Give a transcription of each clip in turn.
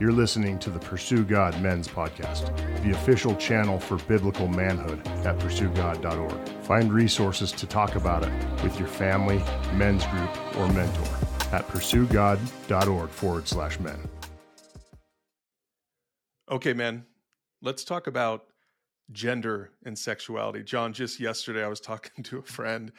You're listening to the Pursue God Men's Podcast, the official channel for biblical manhood at pursuegod.org. Find resources to talk about it with your family, men's group, or mentor at pursuegod.org forward slash men. Okay, men, let's talk about gender and sexuality. John, just yesterday I was talking to a friend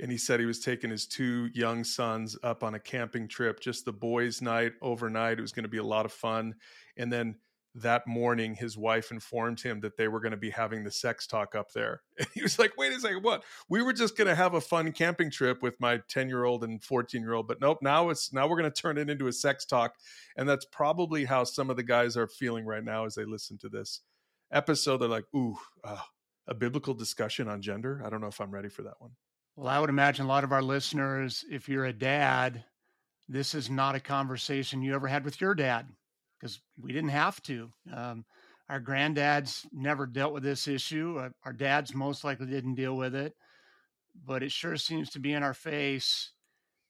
and he said he was taking his two young sons up on a camping trip, just the boys' night overnight. It was going to be a lot of fun. And then that morning, his wife informed him that they were going to be having the sex talk up there. And he was like, wait a second, what? We were just going to have a fun camping trip with my 10 year old and 14 year old, but nope, now it's now we're going to turn it into a sex talk. And that's probably how some of the guys are feeling right now as they listen to this episode. They're like, ooh, uh, a biblical discussion on gender. I don't know if I'm ready for that one. Well, I would imagine a lot of our listeners, if you're a dad, this is not a conversation you ever had with your dad because we didn't have to. Um, our granddads never dealt with this issue. Uh, our dads most likely didn't deal with it, but it sure seems to be in our face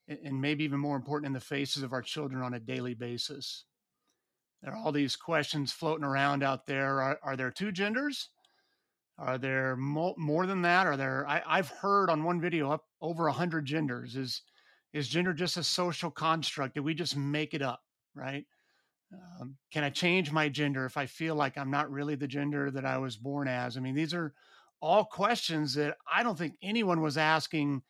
and maybe even more important in the faces of our children on a daily basis. There are all these questions floating around out there. Are, are there two genders? Are there mo- more than that? Are there? I, have heard on one video up over a hundred genders. Is is gender just a social construct? Did we just make it up? Right? Um, can I change my gender if I feel like I'm not really the gender that I was born as? I mean, these are all questions that I don't think anyone was asking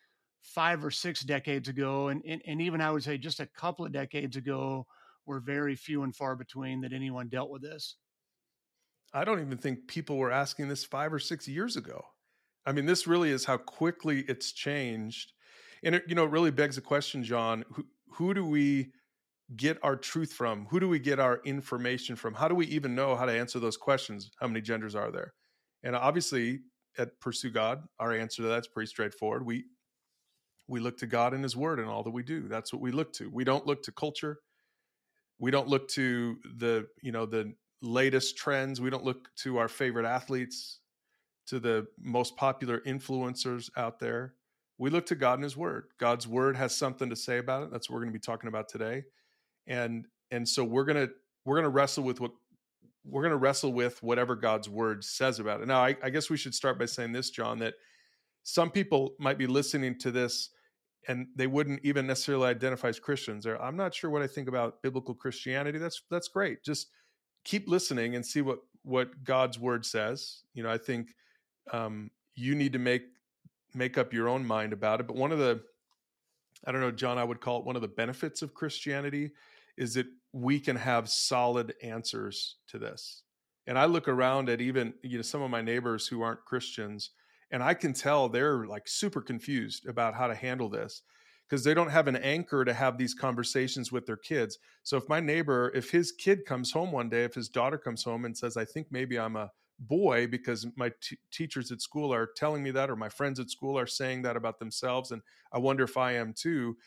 five or six decades ago, and and, and even I would say just a couple of decades ago were very few and far between that anyone dealt with this. I don't even think people were asking this five or six years ago. I mean, this really is how quickly it's changed. And it, you know, it really begs the question, John, who, who do we get our truth from? Who do we get our information from? How do we even know how to answer those questions? How many genders are there? And obviously, at Pursue God, our answer to that's pretty straightforward. We we look to God and His Word in all that we do. That's what we look to. We don't look to culture. We don't look to the you know the latest trends. We don't look to our favorite athletes, to the most popular influencers out there. We look to God and His Word. God's Word has something to say about it. That's what we're going to be talking about today, and and so we're gonna we're gonna wrestle with what we're gonna wrestle with whatever God's Word says about it. Now, I, I guess we should start by saying this, John, that some people might be listening to this and they wouldn't even necessarily identify as Christians. I'm not sure what I think about biblical Christianity. That's that's great. Just keep listening and see what what God's word says. You know, I think um, you need to make make up your own mind about it. But one of the I don't know, John, I would call it one of the benefits of Christianity is that we can have solid answers to this. And I look around at even you know some of my neighbors who aren't Christians, and I can tell they're like super confused about how to handle this because they don't have an anchor to have these conversations with their kids. So if my neighbor, if his kid comes home one day, if his daughter comes home and says, "I think maybe I'm a boy because my t- teachers at school are telling me that or my friends at school are saying that about themselves and I wonder if I am too."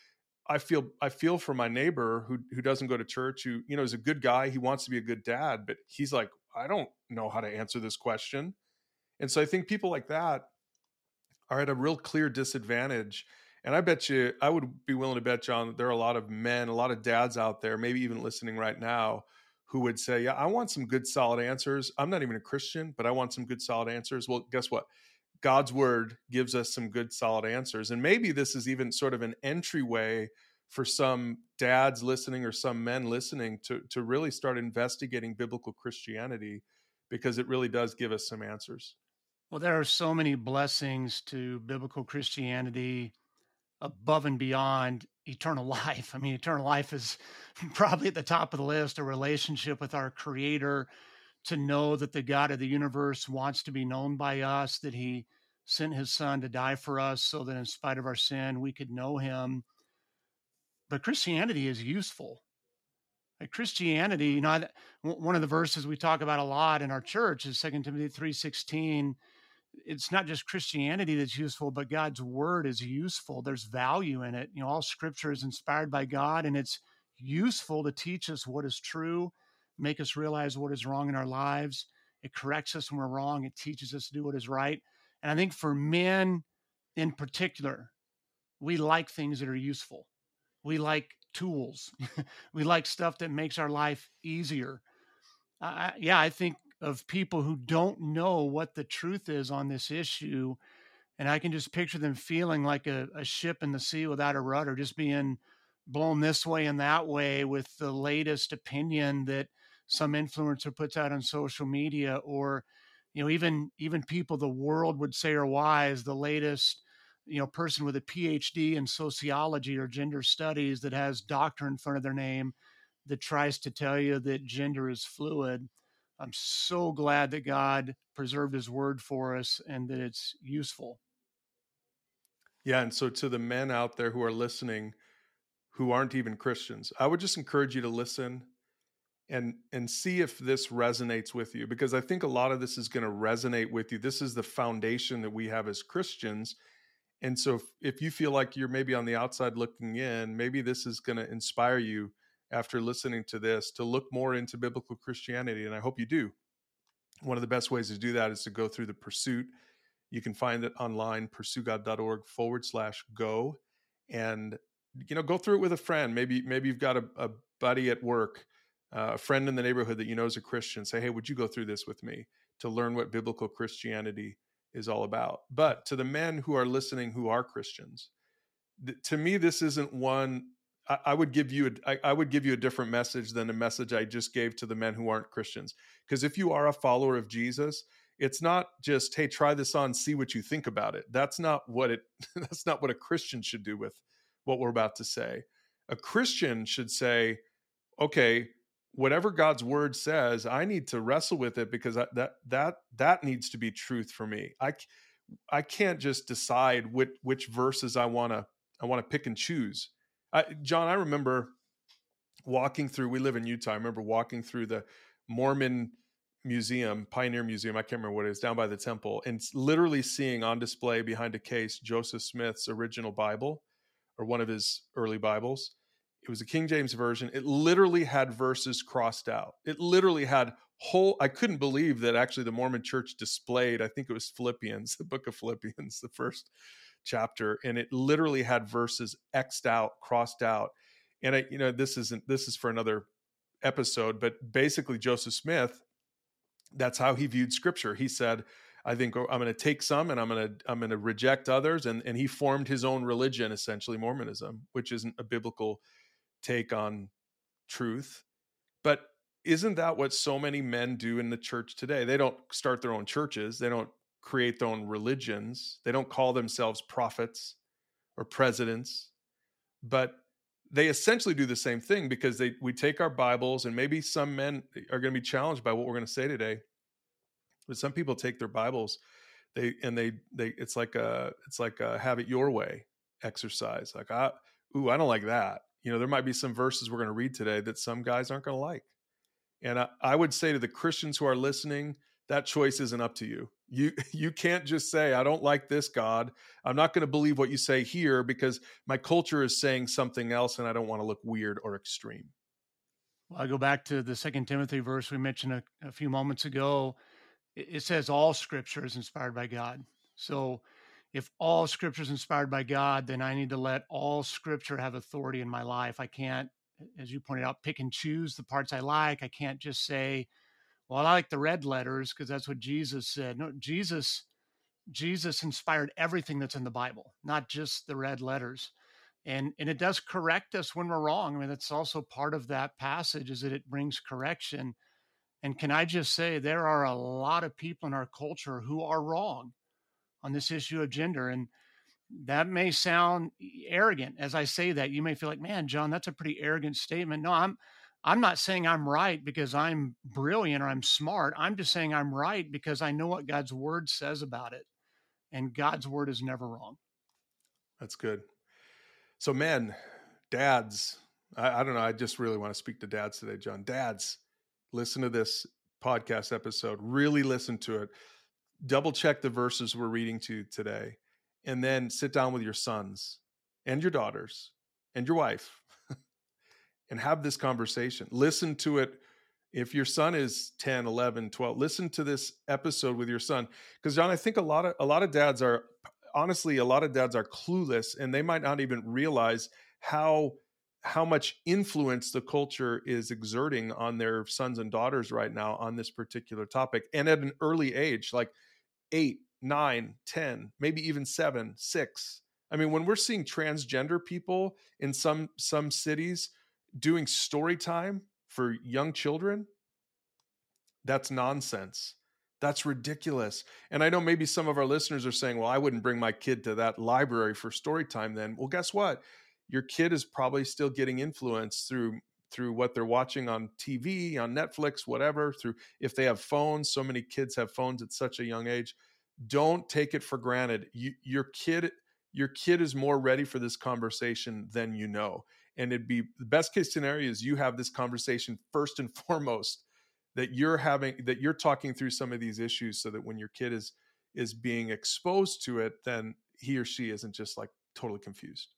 I feel I feel for my neighbor who who doesn't go to church, who you know is a good guy. He wants to be a good dad, but he's like, I don't know how to answer this question. And so I think people like that are at a real clear disadvantage and I bet you, I would be willing to bet, John, that there are a lot of men, a lot of dads out there, maybe even listening right now, who would say, Yeah, I want some good, solid answers. I'm not even a Christian, but I want some good, solid answers. Well, guess what? God's word gives us some good, solid answers. And maybe this is even sort of an entryway for some dads listening or some men listening to, to really start investigating biblical Christianity because it really does give us some answers. Well, there are so many blessings to biblical Christianity above and beyond eternal life. I mean, eternal life is probably at the top of the list, a relationship with our creator, to know that the God of the universe wants to be known by us, that he sent his son to die for us so that in spite of our sin, we could know him. But Christianity is useful. Like Christianity, you know, one of the verses we talk about a lot in our church is Second Timothy 3.16, it's not just Christianity that's useful, but God's word is useful. There's value in it. You know, all scripture is inspired by God and it's useful to teach us what is true, make us realize what is wrong in our lives. It corrects us when we're wrong, it teaches us to do what is right. And I think for men in particular, we like things that are useful. We like tools. we like stuff that makes our life easier. Uh, yeah, I think of people who don't know what the truth is on this issue. And I can just picture them feeling like a, a ship in the sea without a rudder, just being blown this way and that way with the latest opinion that some influencer puts out on social media or you know even even people the world would say are wise the latest you know person with a phd in sociology or gender studies that has doctor in front of their name that tries to tell you that gender is fluid i'm so glad that god preserved his word for us and that it's useful. Yeah and so to the men out there who are listening who aren't even christians i would just encourage you to listen and and see if this resonates with you because i think a lot of this is going to resonate with you. This is the foundation that we have as christians and so if, if you feel like you're maybe on the outside looking in maybe this is going to inspire you after listening to this to look more into biblical christianity and i hope you do one of the best ways to do that is to go through the pursuit you can find it online pursuegod.org forward slash go and you know go through it with a friend maybe maybe you've got a, a buddy at work uh, a friend in the neighborhood that you know is a Christian, say, hey, would you go through this with me to learn what biblical Christianity is all about? But to the men who are listening who are Christians, th- to me, this isn't one. I, I would give you a, I, I would give you a different message than a message I just gave to the men who aren't Christians. Because if you are a follower of Jesus, it's not just hey try this on see what you think about it that's not what it that's not what a christian should do with what we're about to say a christian should say okay whatever God's word says, I need to wrestle with it because I, that that that needs to be truth for me. I I can't just decide which which verses I want to I want to pick and choose. I, John, I remember walking through. We live in Utah. I remember walking through the Mormon Museum, Pioneer Museum. I can't remember what it is down by the temple, and literally seeing on display behind a case Joseph Smith's original Bible or one of his early Bibles it was a King James version. It literally had verses crossed out. It literally had whole I couldn't believe that actually the Mormon church displayed, I think it was Philippians, the book of Philippians, the first chapter, and it literally had verses xed out, crossed out. And I, you know, this isn't this is for another episode, but basically Joseph Smith, that's how he viewed scripture. He said, I think I'm going to take some and I'm going to I'm going to reject others and and he formed his own religion essentially Mormonism, which isn't a biblical take on truth. But isn't that what so many men do in the church today? They don't start their own churches, they don't create their own religions, they don't call themselves prophets or presidents, but they essentially do the same thing because they we take our Bibles and maybe some men are going to be challenged by what we're going to say today. But some people take their Bibles they and they they it's like a it's like a have it your way exercise. Like I ooh, I don't like that you know there might be some verses we're going to read today that some guys aren't going to like and I, I, would say to the christians who are listening that choice isn't up to you you you can't just say i don't like this god i'm not going to believe what you say here because my culture is saying something else and i don't want to look weird or extreme well, i go back to the second timothy verse we mentioned a, a few moments ago it says all scripture is inspired by god so if all scripture is inspired by God, then I need to let all scripture have authority in my life. I can't, as you pointed out, pick and choose the parts I like. I can't just say, well, I like the red letters because that's what Jesus said. No, Jesus, Jesus inspired everything that's in the Bible, not just the red letters. And and it does correct us when we're wrong. I mean, that's also part of that passage is that it brings correction. And can I just say there are a lot of people in our culture who are wrong on this issue of gender. And that may sound arrogant as I say that. You may feel like, man, John, that's a pretty arrogant statement. No, I'm I'm not saying I'm right because I'm brilliant or I'm smart. I'm just saying I'm right because I know what God's word says about it. And God's word is never wrong. That's good. So, men, dads, I, I don't know. I just really want to speak to dads today, John. Dads, listen to this podcast episode. Really listen to it double check the verses we're reading to today and then sit down with your sons and your daughters and your wife and have this conversation. Listen to it. If your son is 10 11 12 listen to this episode with your son. Because john i think a lot of a lot of dads are honestly a lot of dads are clueless and they might not even realize how how much influence the culture is exerting on their sons and daughters right now on this particular topic. And at an early age like eight nine ten maybe even seven six. I mean when we're seeing transgender people in some some cities doing story time for young children that's nonsense that's ridiculous and i know maybe some of our listeners are saying well i wouldn't bring my kid to that library for story time then well guess what your kid is probably still getting influence through through what they're watching on TV, on Netflix, whatever, through if they have phones, so many kids have phones at such a young age. Don't take it for granted. You, your kid your kid is more ready for this conversation than you know. And it'd be the best case scenario is you have this conversation first and foremost that you're having that you're talking through some of these issues so that when your kid is is being exposed to it, then he or she isn't just like totally confused.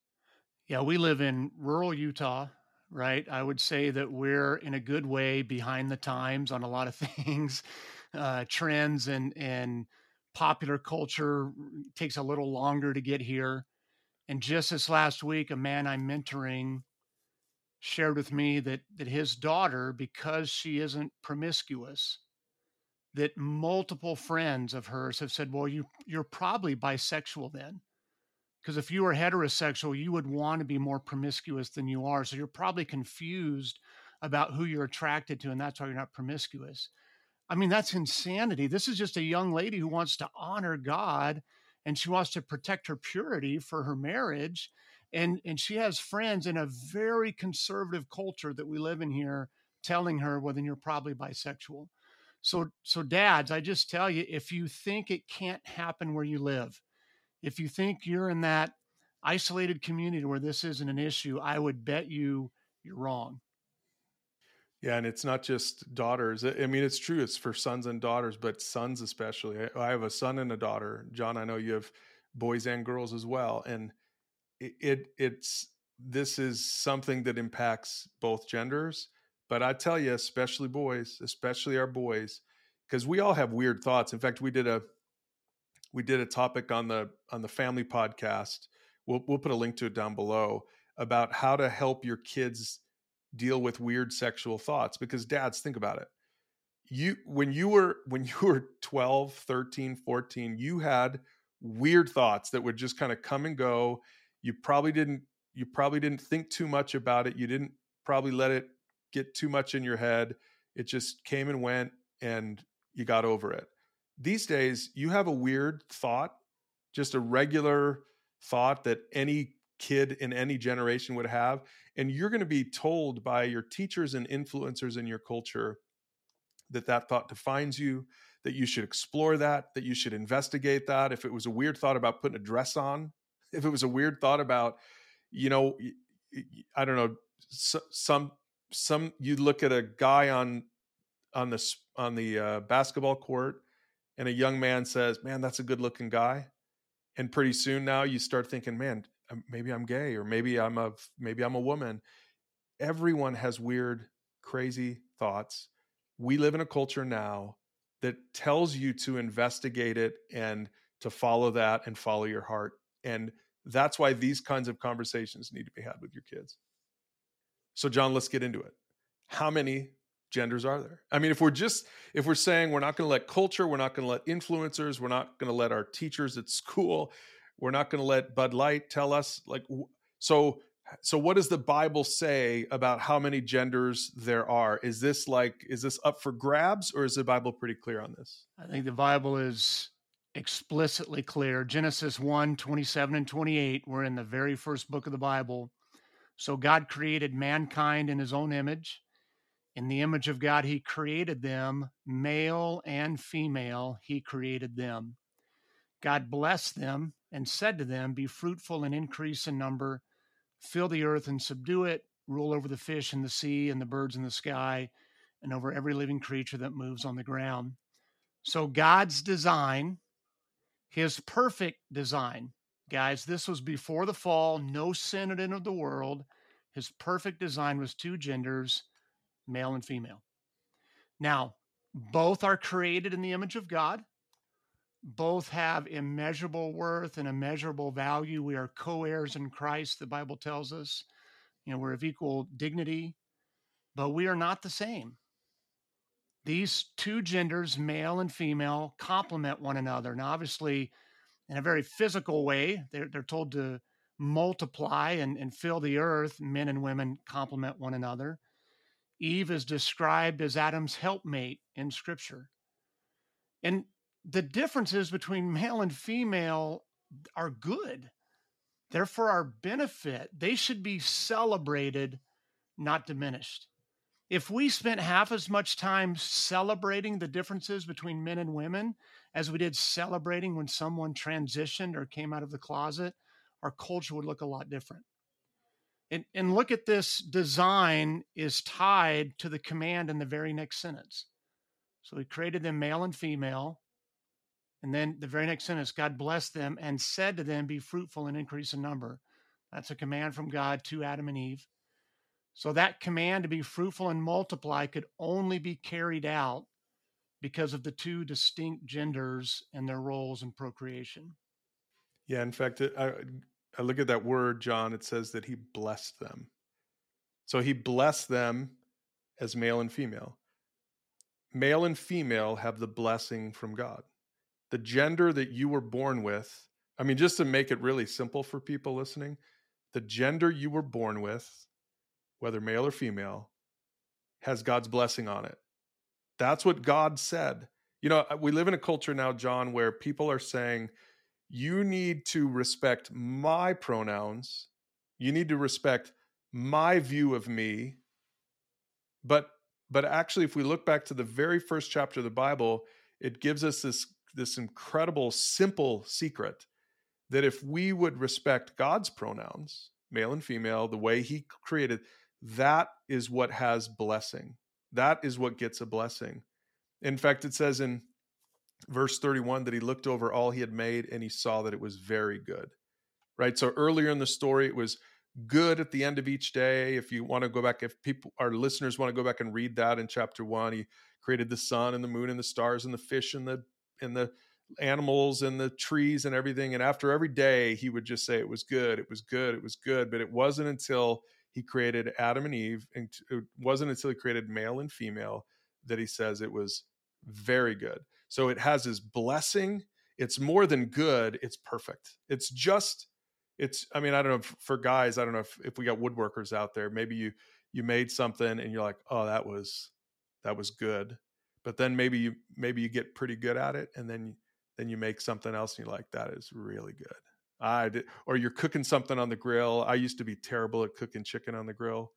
Yeah, we live in rural Utah, right? I would say that we're in a good way behind the times on a lot of things, uh, trends and and popular culture takes a little longer to get here. And just this last week, a man I'm mentoring shared with me that that his daughter, because she isn't promiscuous, that multiple friends of hers have said, "Well, you you're probably bisexual then." Because if you were heterosexual, you would want to be more promiscuous than you are. So you're probably confused about who you're attracted to, and that's why you're not promiscuous. I mean, that's insanity. This is just a young lady who wants to honor God and she wants to protect her purity for her marriage. And, and she has friends in a very conservative culture that we live in here telling her, well, then you're probably bisexual. So, so dads, I just tell you, if you think it can't happen where you live, if you think you're in that isolated community where this isn't an issue, I would bet you you're wrong. Yeah, and it's not just daughters. I mean, it's true. It's for sons and daughters, but sons especially. I have a son and a daughter. John, I know you have boys and girls as well, and it, it it's this is something that impacts both genders. But I tell you, especially boys, especially our boys, because we all have weird thoughts. In fact, we did a we did a topic on the on the family podcast. We'll we'll put a link to it down below about how to help your kids deal with weird sexual thoughts because dads think about it you when you were when you were 12 13 14 you had weird thoughts that would just kind of come and go you probably didn't you probably didn't think too much about it you didn't probably let it get too much in your head it just came and went and you got over it. These days you have a weird thought just a regular thought that any kid in any generation would have and you're going to be told by your teachers and influencers in your culture that that thought defines you that you should explore that that you should investigate that if it was a weird thought about putting a dress on if it was a weird thought about you know i don't know some some you look at a guy on on the on the uh, basketball court and a young man says, "Man, that's a good looking guy," and pretty soon now you start thinking, "Man, maybe I'm gay, or maybe I'm a maybe I'm a woman." Everyone has weird, crazy thoughts. We live in a culture now that tells you to investigate it and to follow that and follow your heart. And that's why these kinds of conversations need to be had with your kids. So, John, let's get into it. How many genders are there? I mean, if we're just if we're saying we're not going to let culture, we're not going to let influencers, we're not going to let our teachers at school, we're not going to let Bud Light tell us like so so what does the bible say about how many genders there are is this like is this up for grabs or is the bible pretty clear on this i think the bible is explicitly clear. Genesis 1 27 and 28 we're in the very first book of the bible. So god created mankind in his own image. In the image of God, He created them, male and female, He created them. God blessed them and said to them, Be fruitful and increase in number, fill the earth and subdue it, rule over the fish in the sea and the birds in the sky, and over every living creature that moves on the ground. So, God's design, His perfect design, guys, this was before the fall, no sin had entered the world. His perfect design was two genders male and female. Now, both are created in the image of God. Both have immeasurable worth and immeasurable value. We are co heirs in Christ, the Bible tells us. You know, we're of equal dignity, but we are not the same. These two genders, male and female, complement one another. Now, obviously, in a very physical way, they're, they're told to multiply and, and fill the earth. Men and women complement one another. Eve is described as Adam's helpmate in Scripture. And the differences between male and female are good. They're for our benefit. They should be celebrated, not diminished. If we spent half as much time celebrating the differences between men and women as we did celebrating when someone transitioned or came out of the closet, our culture would look a lot different. And, and look at this design is tied to the command in the very next sentence. So he created them male and female. And then the very next sentence, God blessed them and said to them, Be fruitful and increase in number. That's a command from God to Adam and Eve. So that command to be fruitful and multiply could only be carried out because of the two distinct genders and their roles in procreation. Yeah, in fact, I, I look at that word, John, it says that he blessed them. So he blessed them as male and female. Male and female have the blessing from God. The gender that you were born with, I mean, just to make it really simple for people listening, the gender you were born with, whether male or female, has God's blessing on it. That's what God said. You know, we live in a culture now, John, where people are saying, you need to respect my pronouns. You need to respect my view of me. But but actually if we look back to the very first chapter of the Bible, it gives us this this incredible simple secret that if we would respect God's pronouns, male and female, the way he created, that is what has blessing. That is what gets a blessing. In fact, it says in verse 31 that he looked over all he had made and he saw that it was very good. Right? So earlier in the story it was good at the end of each day. If you want to go back if people our listeners want to go back and read that in chapter 1, he created the sun and the moon and the stars and the fish and the and the animals and the trees and everything and after every day he would just say it was good, it was good, it was good, but it wasn't until he created Adam and Eve and it wasn't until he created male and female that he says it was very good. So it has his blessing. It's more than good, it's perfect. It's just it's I mean, I don't know if, for guys, I don't know if, if we got woodworkers out there, maybe you you made something and you're like, "Oh, that was that was good." But then maybe you maybe you get pretty good at it and then then you make something else and you're like, "That is really good." I did, or you're cooking something on the grill. I used to be terrible at cooking chicken on the grill.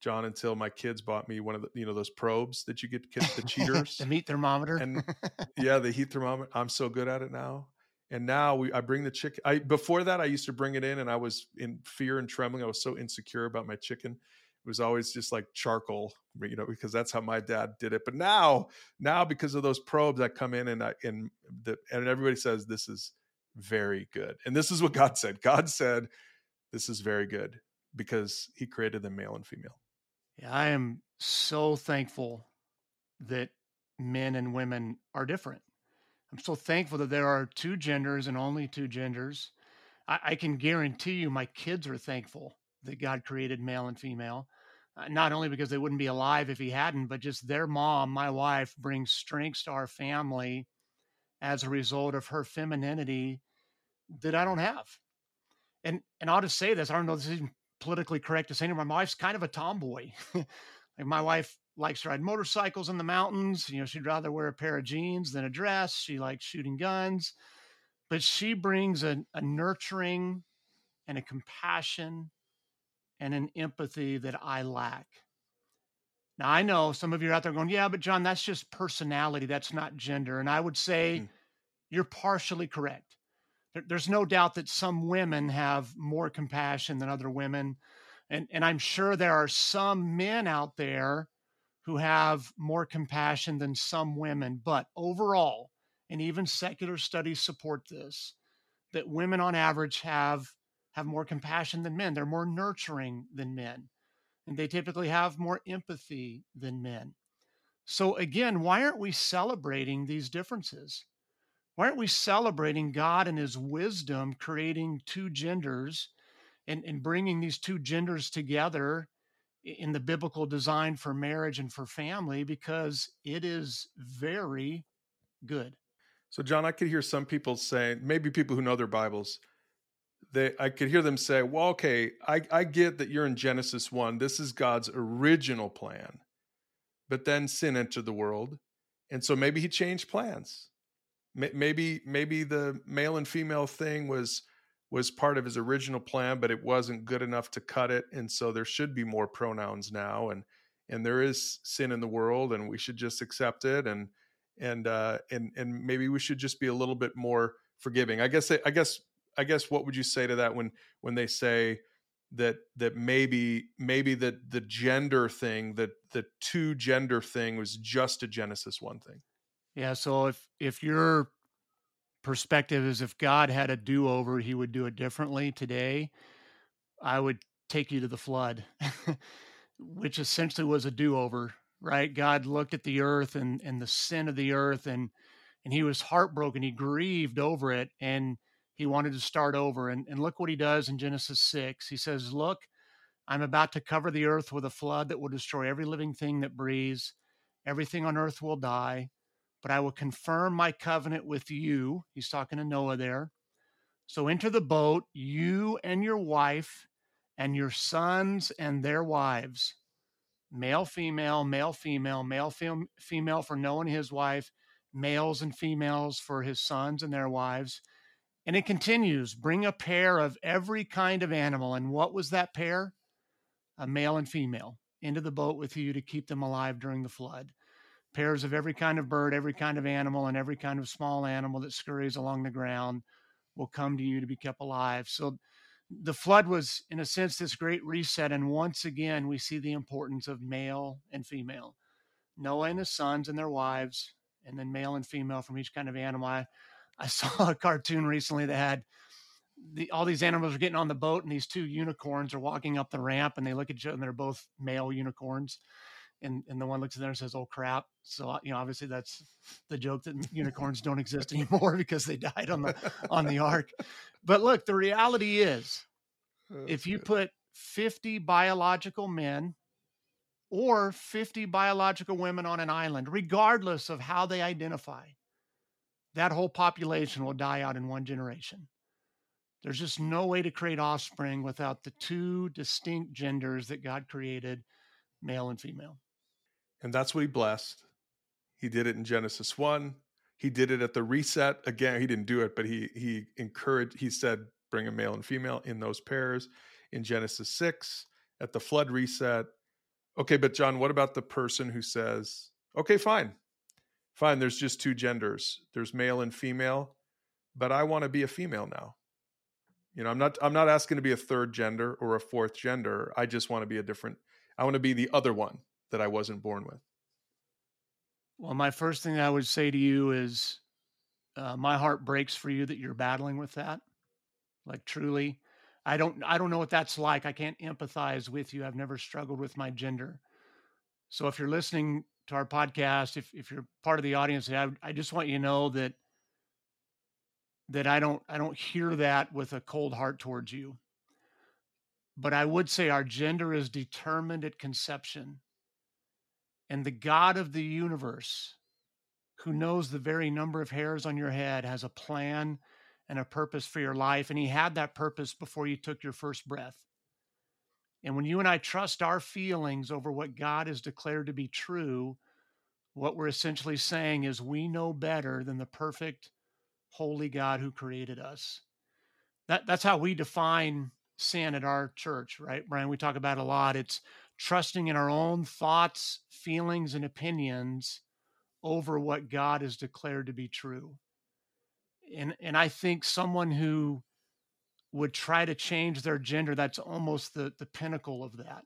John until my kids bought me one of the you know those probes that you get the cheaters the meat thermometer. And yeah the heat thermometer. I'm so good at it now. And now we I bring the chicken I before that I used to bring it in and I was in fear and trembling. I was so insecure about my chicken. It was always just like charcoal you know because that's how my dad did it. But now now because of those probes I come in and I, and the and everybody says this is very good and this is what God said God said this is very good because he created them male and female yeah, I am so thankful that men and women are different. I'm so thankful that there are two genders and only two genders. I, I can guarantee you my kids are thankful that God created male and female. Uh, not only because they wouldn't be alive if he hadn't, but just their mom, my wife, brings strengths to our family as a result of her femininity that I don't have. And and I'll just say this: I don't know if this is politically correct to say my wife's kind of a tomboy. like my wife likes to ride motorcycles in the mountains. You know, she'd rather wear a pair of jeans than a dress. She likes shooting guns, but she brings a, a nurturing and a compassion and an empathy that I lack. Now, I know some of you are out there going, yeah, but John, that's just personality. That's not gender. And I would say mm. You're partially correct there's no doubt that some women have more compassion than other women. And, and I'm sure there are some men out there who have more compassion than some women. But overall, and even secular studies support this, that women on average have, have more compassion than men. They're more nurturing than men. And they typically have more empathy than men. So, again, why aren't we celebrating these differences? Why aren't we celebrating God and His wisdom creating two genders and, and bringing these two genders together in the biblical design for marriage and for family because it is very good. So, John, I could hear some people say, maybe people who know their Bibles, they I could hear them say, "Well, okay, I, I get that you're in Genesis one. This is God's original plan, but then sin entered the world, and so maybe He changed plans. Maybe maybe the male and female thing was was part of his original plan, but it wasn't good enough to cut it. And so there should be more pronouns now. And and there is sin in the world, and we should just accept it. And and uh, and and maybe we should just be a little bit more forgiving. I guess I guess I guess what would you say to that when when they say that that maybe maybe that the gender thing that the two gender thing was just a Genesis one thing. Yeah. So if if you're perspective is if God had a do over, he would do it differently today. I would take you to the flood, which essentially was a do over, right? God looked at the earth and, and the sin of the earth and and he was heartbroken. He grieved over it and he wanted to start over. And, and look what he does in Genesis 6. He says, Look, I'm about to cover the earth with a flood that will destroy every living thing that breathes. Everything on earth will die but I will confirm my covenant with you. He's talking to Noah there. So enter the boat, mm-hmm. you and your wife, and your sons and their wives, male, female, male, female, male, fem- female for Noah and his wife, males and females for his sons and their wives. And it continues bring a pair of every kind of animal. And what was that pair? A male and female into the boat with you to keep them alive during the flood pairs of every kind of bird, every kind of animal, and every kind of small animal that scurries along the ground will come to you to be kept alive. So the flood was, in a sense, this great reset. And once again, we see the importance of male and female Noah and his sons and their wives, and then male and female from each kind of animal. I, I saw a cartoon recently that had the, all these animals are getting on the boat, and these two unicorns are walking up the ramp, and they look at each other, and they're both male unicorns and and the one looks in there and says, "Oh crap!" So uh, you know, obviously that's the joke that unicorns don't exist anymore because they died on the on the ark. But look, the reality is, that's if you good. put fifty biological men or 50 biological women on an island, regardless of how they identify, that whole population will die out in one generation. There's just no way to create offspring without the two distinct genders that God created, male and female. And that's what he blessed. He did it in Genesis 1. He did it at the reset. Again, he didn't do it, but he he encouraged, he said, bring a male and female in those pairs. In Genesis 6, at the flood reset. Okay, but John, what about the person who says, okay, fine. Fine, there's just two genders. There's male and female, but I want to be a female now. You know, I'm not I'm not asking to be a third gender or a fourth gender. I just want to be a different I want to be the other one that I wasn't born with? Well, my first thing I would say to you is uh, my heart breaks for you that you're battling with that. Like truly, I don't I don't know what that's like. I can't empathize with you. I've never struggled with my gender. So if you're listening to our podcast, if if you're part of the audience, I, I just want you to know that that I don't I don't hear that with a cold heart towards you. But I would say our gender is determined at conception and the God of the universe, who knows the very number of hairs on your head, has a plan and a purpose for your life. And He had that purpose before you took your first breath. And when you and I trust our feelings over what God has declared to be true, what we're essentially saying is we know better than the perfect, holy God who created us. That, that's how we define sin at our church, right, Brian? We talk about a lot. It's trusting in our own thoughts, feelings, and opinions over what God has declared to be true. And and I think someone who would try to change their gender, that's almost the, the pinnacle of that.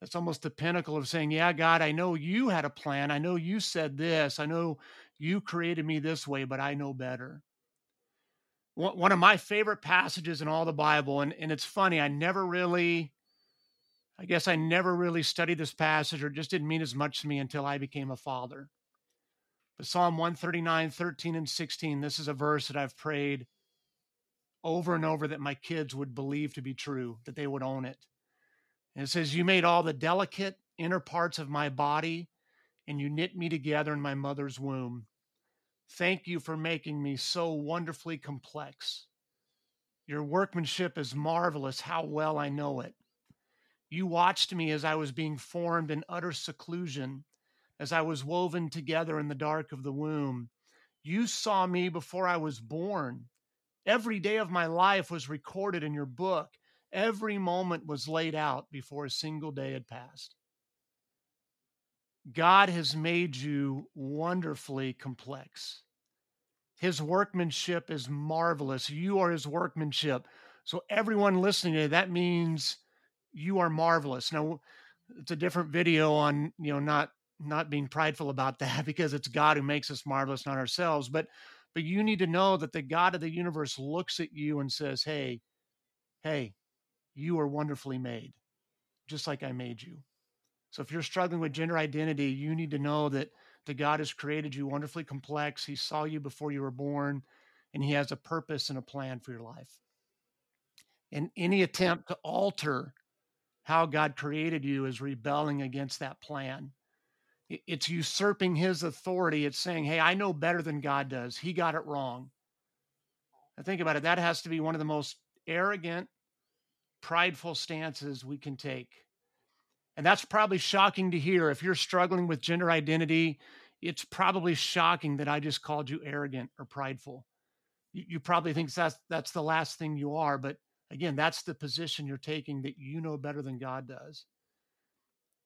That's almost the pinnacle of saying, Yeah, God, I know you had a plan. I know you said this. I know you created me this way, but I know better. One of my favorite passages in all the Bible, and, and it's funny, I never really I guess I never really studied this passage or just didn't mean as much to me until I became a father. But Psalm 139, 13, and 16, this is a verse that I've prayed over and over that my kids would believe to be true, that they would own it. And it says, You made all the delicate inner parts of my body, and you knit me together in my mother's womb. Thank you for making me so wonderfully complex. Your workmanship is marvelous, how well I know it. You watched me as I was being formed in utter seclusion, as I was woven together in the dark of the womb. You saw me before I was born. Every day of my life was recorded in your book. Every moment was laid out before a single day had passed. God has made you wonderfully complex. His workmanship is marvelous. You are his workmanship. So, everyone listening to that means you are marvelous. Now, it's a different video on, you know, not not being prideful about that because it's God who makes us marvelous, not ourselves. But but you need to know that the God of the universe looks at you and says, Hey, hey, you are wonderfully made, just like I made you. So if you're struggling with gender identity, you need to know that the God has created you wonderfully complex. He saw you before you were born, and He has a purpose and a plan for your life. And any attempt to alter how God created you is rebelling against that plan. It's usurping his authority. It's saying, hey, I know better than God does. He got it wrong. I think about it. That has to be one of the most arrogant, prideful stances we can take. And that's probably shocking to hear. If you're struggling with gender identity, it's probably shocking that I just called you arrogant or prideful. You, you probably think that's that's the last thing you are, but again, that's the position you're taking that you know better than God does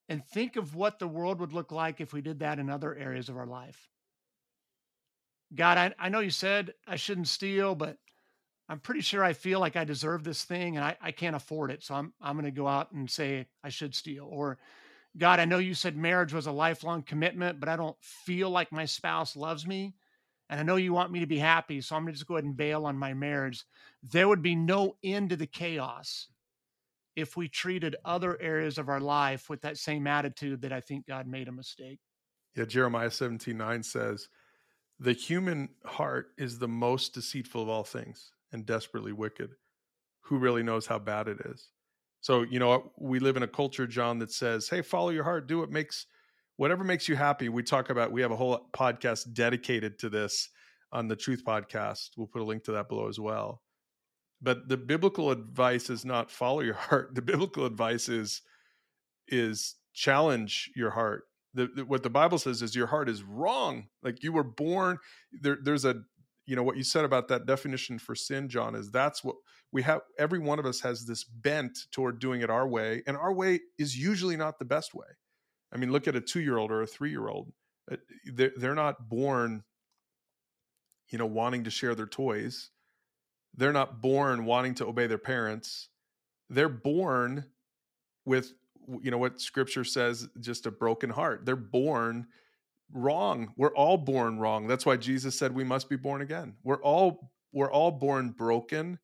and think of what the world would look like if we did that in other areas of our life. God, I, I know you said I shouldn't steal, but I'm pretty sure I feel like I deserve this thing and I, I can't afford it. So I'm I'm gonna go out and say I should steal. Or God, I know you said marriage was a lifelong commitment, but I don't feel like my spouse loves me. And I know you want me to be happy. So I'm gonna just go ahead and bail on my marriage. There would be no end to the chaos if we treated other areas of our life with that same attitude that I think God made a mistake. Yeah, Jeremiah 17 9 says, The human heart is the most deceitful of all things and desperately wicked. Who really knows how bad it is? So, you know, we live in a culture, John, that says, Hey, follow your heart, do what makes whatever makes you happy. We talk about, we have a whole podcast dedicated to this on the Truth Podcast. We'll put a link to that below as well. But the biblical advice is not follow your heart. The biblical advice is is challenge your heart. The, the, what the Bible says is your heart is wrong. Like you were born there. There's a you know what you said about that definition for sin, John. Is that's what we have. Every one of us has this bent toward doing it our way, and our way is usually not the best way. I mean, look at a two year old or a three year old. Uh, they're, they're not born, you know, wanting to share their toys they're not born wanting to obey their parents. They're born with you know what scripture says just a broken heart. They're born wrong. We're all born wrong. That's why Jesus said we must be born again. We're all we're all born broken.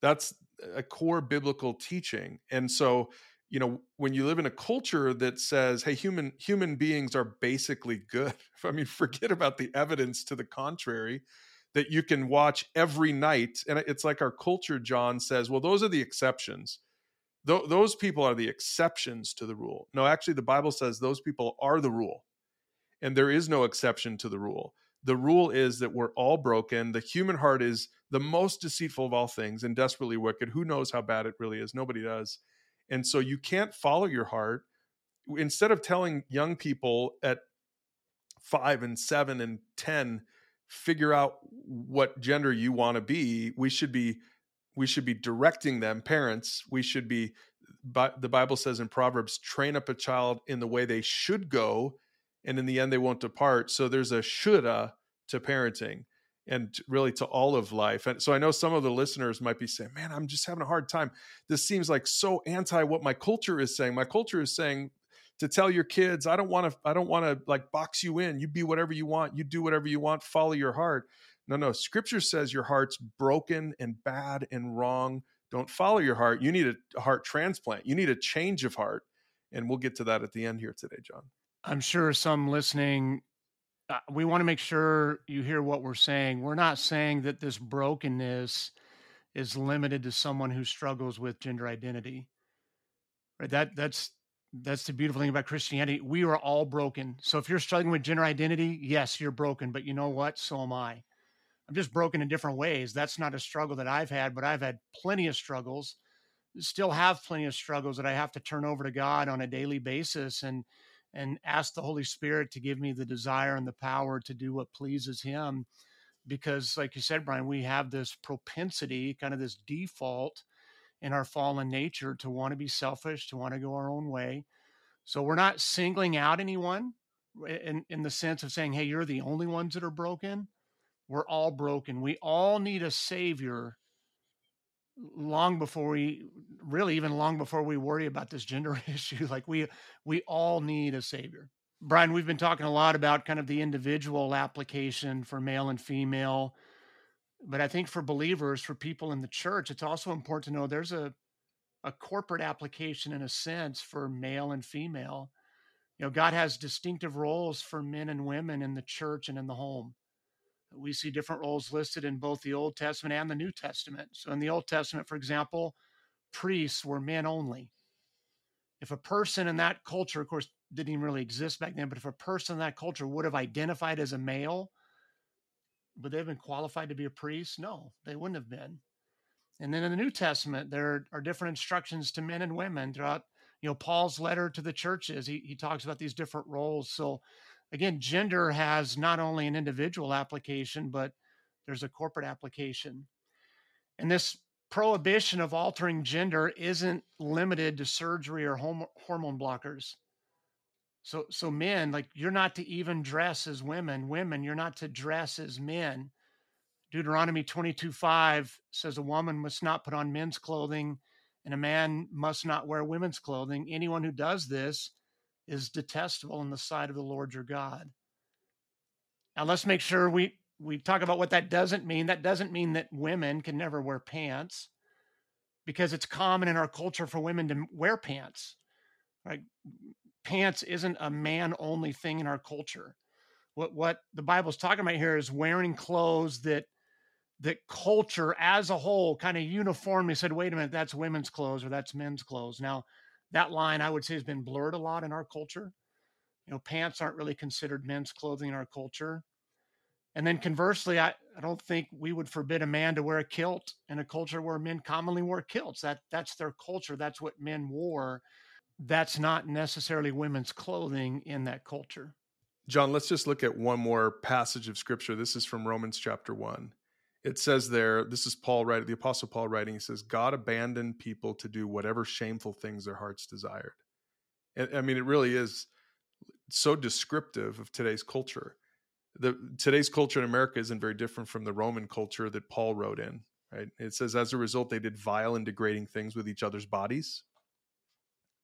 That's a core biblical teaching. And so, you know, when you live in a culture that says, "Hey, human human beings are basically good." I mean, forget about the evidence to the contrary that you can watch every night. And it's like our culture, John says, well, those are the exceptions. Th- those people are the exceptions to the rule. No, actually, the Bible says those people are the rule. And there is no exception to the rule. The rule is that we're all broken. The human heart is the most deceitful of all things and desperately wicked. Who knows how bad it really is? Nobody does. And so you can't follow your heart. Instead of telling young people at five and seven and 10, figure out what gender you want to be we should be we should be directing them parents we should be but the bible says in proverbs train up a child in the way they should go and in the end they won't depart so there's a shoulda to parenting and really to all of life and so i know some of the listeners might be saying man i'm just having a hard time. This seems like so anti what my culture is saying. My culture is saying to tell your kids i don't want to i don't want to like box you in. You be whatever you want. You do whatever you want. Follow your heart. No no. Scripture says your heart's broken and bad and wrong. Don't follow your heart. You need a heart transplant. You need a change of heart and we'll get to that at the end here today john. I'm sure some listening uh, we want to make sure you hear what we're saying we're not saying that this brokenness is limited to someone who struggles with gender identity. Right? That that's that's the beautiful thing about Christianity. We are all broken. So if you're struggling with gender identity, yes, you're broken, but you know what? So am I. I'm just broken in different ways. That's not a struggle that I've had, but I've had plenty of struggles. Still have plenty of struggles that I have to turn over to God on a daily basis and and ask the Holy Spirit to give me the desire and the power to do what pleases him because like you said Brian, we have this propensity, kind of this default in our fallen nature to want to be selfish, to want to go our own way. So we're not singling out anyone in, in the sense of saying, hey, you're the only ones that are broken. We're all broken. We all need a savior long before we really even long before we worry about this gender issue like we we all need a savior brian we've been talking a lot about kind of the individual application for male and female but I think for believers, for people in the church, it's also important to know there's a a corporate application in a sense for male and female. You know, God has distinctive roles for men and women in the church and in the home. We see different roles listed in both the Old Testament and the New Testament. So in the Old Testament, for example, priests were men only. If a person in that culture, of course, didn't even really exist back then, but if a person in that culture would have identified as a male, would they have been qualified to be a priest? No, they wouldn't have been. And then in the New Testament, there are different instructions to men and women throughout, you know, Paul's letter to the churches. He, he talks about these different roles. So again, gender has not only an individual application, but there's a corporate application. And this prohibition of altering gender isn't limited to surgery or hormone blockers. So so men, like you're not to even dress as women. Women, you're not to dress as men. Deuteronomy 22:5 says a woman must not put on men's clothing and a man must not wear women's clothing. Anyone who does this is detestable in the sight of the Lord your God. Now let's make sure we we talk about what that doesn't mean. That doesn't mean that women can never wear pants because it's common in our culture for women to wear pants. Right? pants isn't a man only thing in our culture. What what the Bible's talking about here is wearing clothes that that culture as a whole kind of uniformly said, wait a minute, that's women's clothes or that's men's clothes. Now, that line I would say has been blurred a lot in our culture. You know, pants aren't really considered men's clothing in our culture. And then conversely, I, I don't think we would forbid a man to wear a kilt in a culture where men commonly wore kilts. That that's their culture. That's what men wore that's not necessarily women's clothing in that culture. John, let's just look at one more passage of scripture. This is from Romans chapter 1. It says there, this is Paul writing, the apostle Paul writing, he says, God abandoned people to do whatever shameful things their hearts desired. And, I mean, it really is so descriptive of today's culture. The today's culture in America isn't very different from the Roman culture that Paul wrote in, right? It says, as a result, they did vile and degrading things with each other's bodies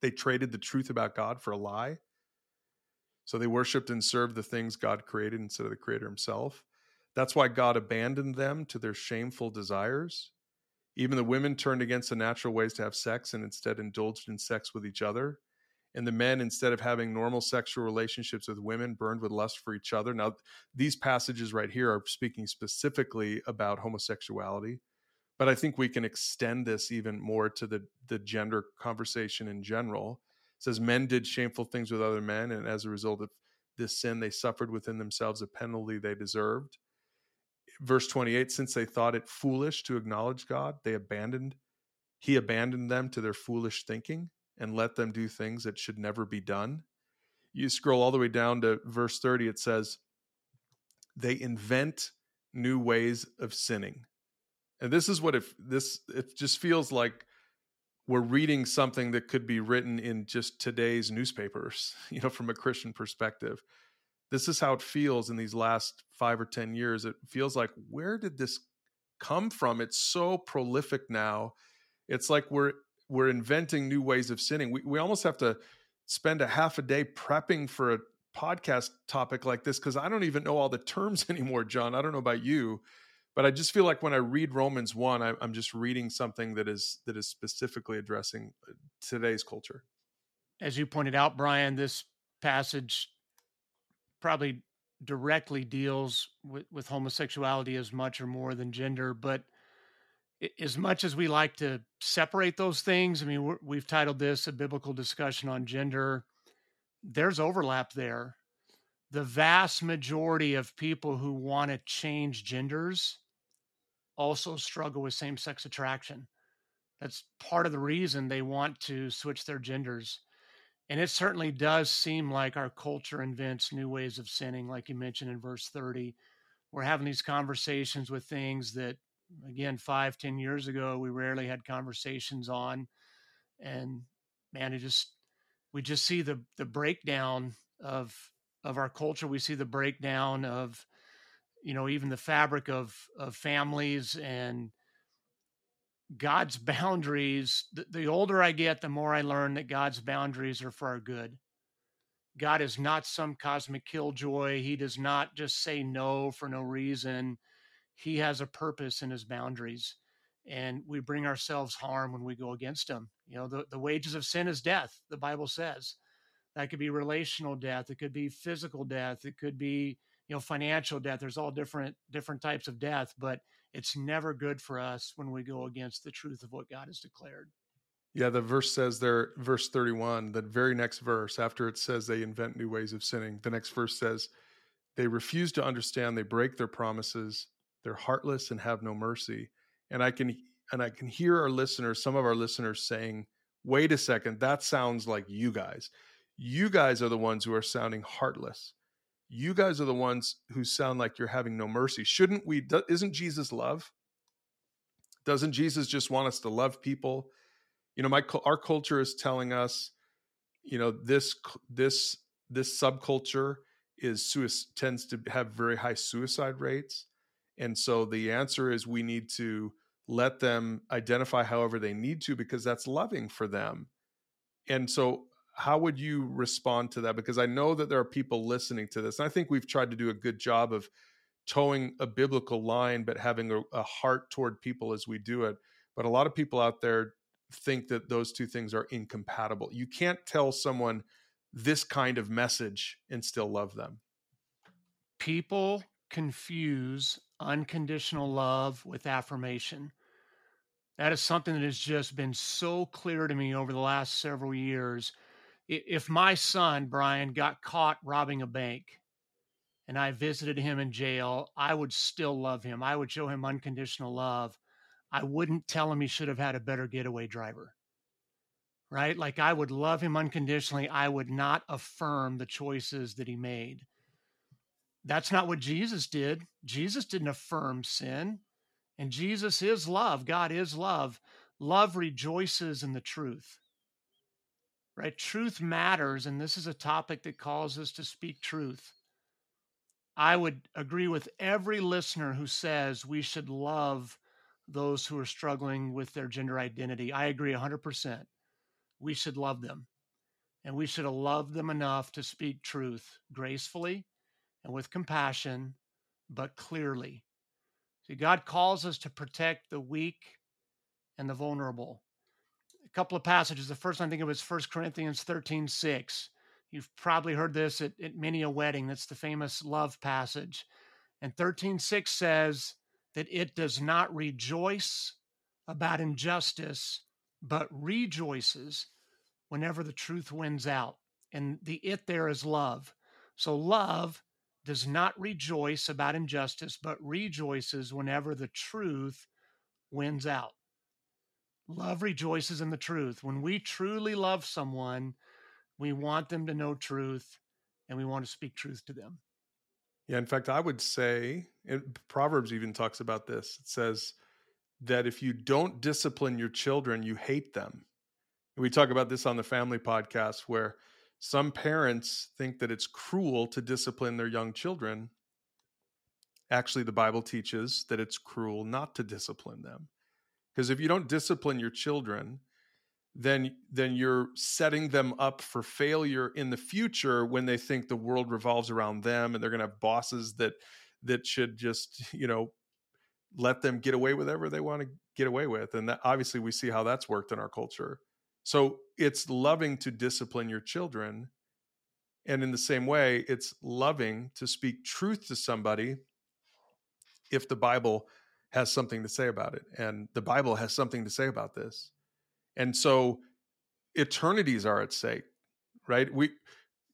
they traded the truth about God for a lie. So they worshiped and served the things God created instead of the Creator Himself. That's why God abandoned them to their shameful desires. Even the women turned against the natural ways to have sex and instead indulged in sex with each other. And the men, instead of having normal sexual relationships with women, burned with lust for each other. Now, these passages right here are speaking specifically about homosexuality but I think we can extend this even more to the the gender conversation in general. It says men did shameful things with other men, and as a result of this sin, they suffered within themselves a penalty they deserved. Verse 28 Since they thought it foolish to acknowledge God, they abandoned, He abandoned them to their foolish thinking and let them do things that should never be done. You scroll all the way down to verse 30, it says, They invent new ways of sinning and this is what if this it just feels like we're reading something that could be written in just today's newspapers you know from a christian perspective this is how it feels in these last 5 or 10 years it feels like where did this come from? It's so prolific now. It's like we're we're inventing new ways of sinning we, we almost have to spend a half a day prepping for a podcast topic like this because i don't even know all the terms anymore john. I don't know about you but I just feel like when I read Romans one, I, am just reading something that is that is specifically addressing uh, today's culture. As you pointed out, Brian, this passage probably directly deals with, with homosexuality as much or more than gender, but as much as we like to separate those things, I mean, we've titled this a biblical discussion on gender. There's overlap there. The vast majority of people who want to change genders also struggle with same sex attraction. That's part of the reason they want to switch their genders. And it certainly does seem like our culture invents new ways of sinning, like you mentioned in verse 30. We're having these conversations with things that again five ten years ago we rarely had conversations on and man it just we just see the the breakdown of of our culture we see the breakdown of you know even the fabric of of families and god's boundaries the, the older i get the more i learn that god's boundaries are for our good. God is not some cosmic killjoy. He does not just say no for no reason. He has a purpose in his boundaries and we bring ourselves harm when we go against him. You know the, the wages of sin is death the bible says. That could be relational death it could be physical death it could be you know financial death. There's all different different types of death but it's never good for us when we go against the truth of what god has declared yeah the verse says there verse 31 the very next verse after it says they invent new ways of sinning the next verse says they refuse to understand they break their promises they're heartless and have no mercy. And I can and I can hear our listeners, some of our listeners saying, "Wait a second, that sounds like you guys. You guys are the ones who are sounding heartless. You guys are the ones who sound like you're having no mercy. Shouldn't we isn't Jesus love? Doesn't Jesus just want us to love people? You know, my our culture is telling us, you know, this this this subculture is tends to have very high suicide rates and so the answer is we need to let them identify however they need to because that's loving for them. And so how would you respond to that because I know that there are people listening to this. And I think we've tried to do a good job of toeing a biblical line but having a, a heart toward people as we do it. But a lot of people out there think that those two things are incompatible. You can't tell someone this kind of message and still love them. People confuse unconditional love with affirmation. That is something that has just been so clear to me over the last several years. If my son, Brian, got caught robbing a bank and I visited him in jail, I would still love him. I would show him unconditional love. I wouldn't tell him he should have had a better getaway driver. Right? Like I would love him unconditionally. I would not affirm the choices that he made. That's not what Jesus did. Jesus didn't affirm sin. And Jesus is love. God is love. Love rejoices in the truth. Right? Truth matters. And this is a topic that calls us to speak truth. I would agree with every listener who says we should love those who are struggling with their gender identity. I agree 100%. We should love them. And we should love them enough to speak truth gracefully and with compassion, but clearly. See, God calls us to protect the weak and the vulnerable. Couple of passages. The first I think it was 1 Corinthians 13 6. You've probably heard this at, at many a wedding. That's the famous love passage. And 13 6 says that it does not rejoice about injustice, but rejoices whenever the truth wins out. And the it there is love. So love does not rejoice about injustice, but rejoices whenever the truth wins out. Love rejoices in the truth. When we truly love someone, we want them to know truth and we want to speak truth to them. Yeah, in fact, I would say, Proverbs even talks about this. It says that if you don't discipline your children, you hate them. And we talk about this on the family podcast where some parents think that it's cruel to discipline their young children. Actually, the Bible teaches that it's cruel not to discipline them. Because if you don't discipline your children, then then you're setting them up for failure in the future when they think the world revolves around them and they're going to have bosses that that should just you know let them get away with whatever they want to get away with and that, obviously we see how that's worked in our culture so it's loving to discipline your children. And in the same way, it's loving to speak truth to somebody if the Bible has something to say about it and the bible has something to say about this. And so eternities are at stake right? We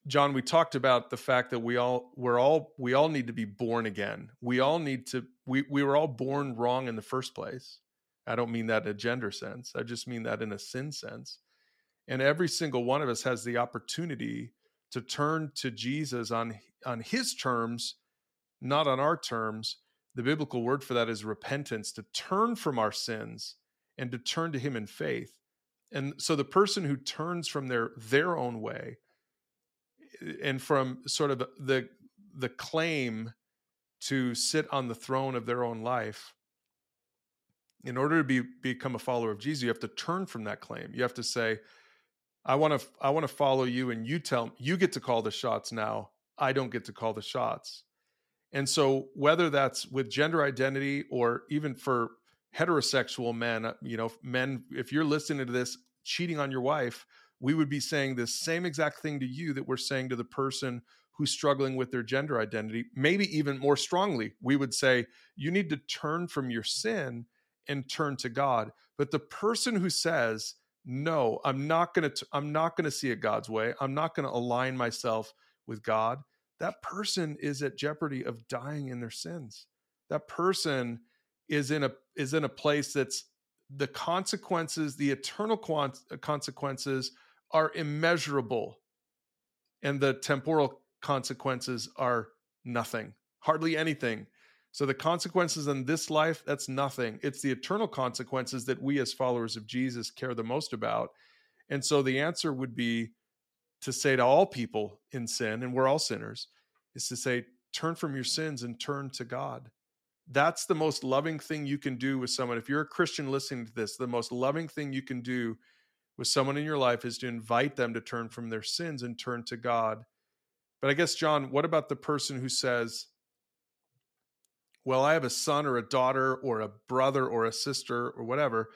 john we talked about the fact that we all we're all we all need to be born again. We all need to we we were all born wrong in the first place. I don't mean that in a gender sense. I just mean that in a sin sense. And every single one of us has the opportunity to turn to jesus on on his terms not on our terms the biblical word for that is repentance to turn from our sins and to turn to him in faith. And so the person who turns from their their own way eh, and from sort of the the claim to sit on the throne of their own life in order to be become a follower of Jesus you have to turn from that claim. You have to say I want to I want to follow you and you tell you get to call the shots now. I don't get to call the shots and so, whether that's with gender identity or even for heterosexual men, uh, you know, men, if you're listening to this cheating on your wife, we would be saying the same exact thing to you that we're saying to the person who's struggling with their gender identity. Maybe even more strongly, we would say, you need to turn from your sin and turn to God. But the person who says, no, I'm not going to, I'm not going to see it God's way. I'm not going to align myself with God that person is at jeopardy of dying in their sins. That person is in a is in a place that's the consequences, the eternal uh, consequences are immeasurable and the temporal consequences are nothing, hardly anything. So the consequences in this life, that's nothing. It's the eternal consequences that we as followers of Jesus care the most about. And so the answer would be to say to all people in sin, and we're all sinners, is to say, turn from your sins and turn to God. That's the most loving thing you can do with someone. If you're a Christian listening to this, the most loving thing you can do with someone in your life is to invite them to turn from their sins and turn to God. But I guess, John, what about the person who says, well, I have a son or a daughter or a brother or a sister or whatever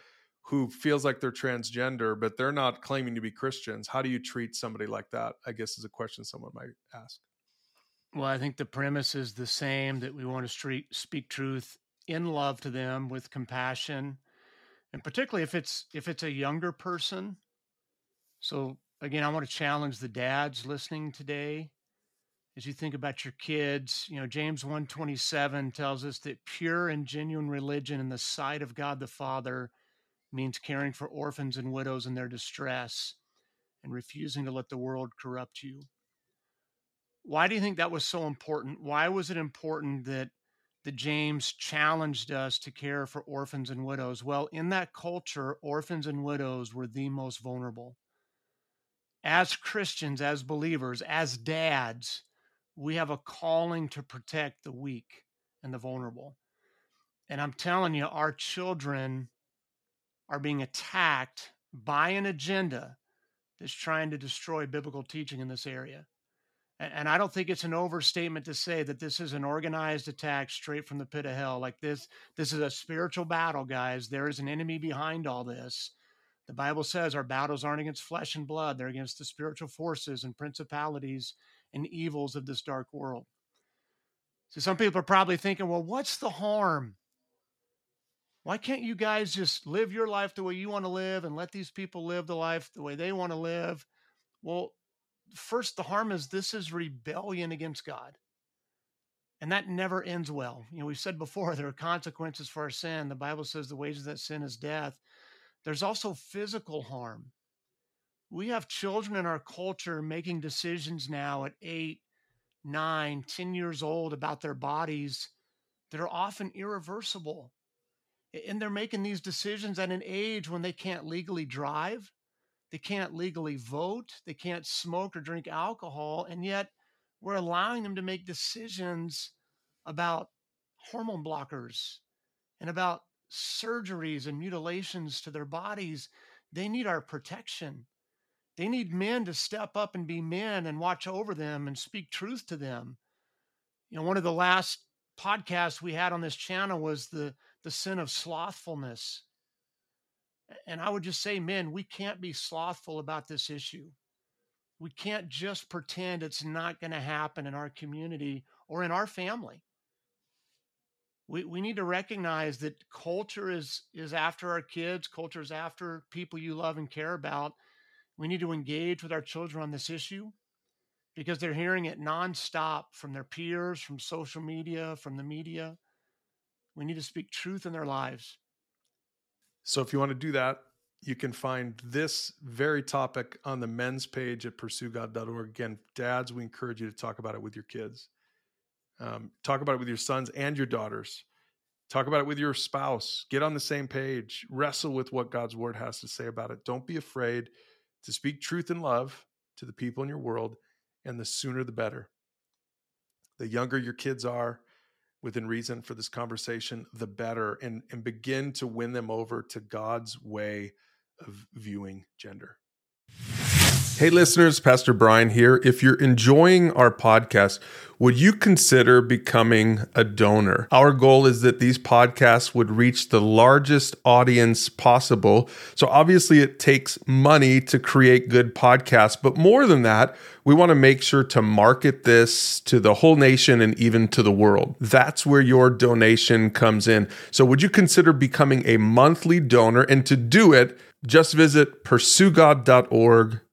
who feels like they're transgender, but they're not claiming to be Christians. How do you treat somebody like that? I guess is a question someone might ask. Well, I think the premise is the same that we want to speak truth in love to them with compassion, and particularly if it's if it's a younger person. So again, I want to challenge the dads listening today as you think about your kids. You know, James 127 tells us that pure and genuine religion in the sight of God the Father means caring for orphans and widows in their distress and refusing to let the world corrupt you. Why do you think that was so important? Why was it important that that James challenged us to care for orphans and widows? Well, in that culture, orphans and widows were the most vulnerable. As Christians, as believers, as dads, we have a calling to protect the weak and the vulnerable. And I'm telling you, our children are being attacked by an agenda that's trying to destroy biblical teaching in this area. And I don't think it's an overstatement to say that this is an organized attack straight from the pit of hell. Like this, this is a spiritual battle, guys. There is an enemy behind all this. The Bible says our battles aren't against flesh and blood, they're against the spiritual forces and principalities and evils of this dark world. So some people are probably thinking, well, what's the harm? Why can't you guys just live your life the way you want to live and let these people live the life the way they want to live? Well, first, the harm is this is rebellion against God. And that never ends well. You know, we've said before there are consequences for our sin. The Bible says the wages of that sin is death. There's also physical harm. We have children in our culture making decisions now at eight, nine, ten years old about their bodies that are often irreversible. And they're making these decisions at an age when they can't legally drive. They can't legally vote. They can't smoke or drink alcohol. And yet we're allowing them to make decisions about hormone blockers and about surgeries and mutilations to their bodies. They need our protection. They need men to step up and be men and watch over them and speak truth to them. You know, one of the last podcasts we had on this channel was the the sin of slothfulness. And I would just say, men, we can't be slothful about this issue. We can't just pretend it's not going to happen in our community or in our family. we, we need to recognize that culture is is after our kids culture is after people you love and care about we need to engage with our children on this issue because they're hearing it nonstop from their peers from social media from the media we need to speak truth in their lives so if you want to do that you can find this very topic on the men's page at pursuegod.org again dads we encourage you to talk about it with your kids um, talk about it with your sons and your daughters. Talk about it with your spouse. Get on the same page. Wrestle with what God's word has to say about it. Don't be afraid to speak truth and love to the people in your world, and the sooner the better. The younger your kids are, within reason for this conversation, the better, and, and begin to win them over to God's way of viewing gender. Hey, listeners, Pastor Brian here. If you're enjoying our podcast, would you consider becoming a donor? Our goal is that these podcasts would reach the largest audience possible. So, obviously, it takes money to create good podcasts. But more than that, we want to make sure to market this to the whole nation and even to the world. That's where your donation comes in. So, would you consider becoming a monthly donor? And to do it, just visit pursuegod.org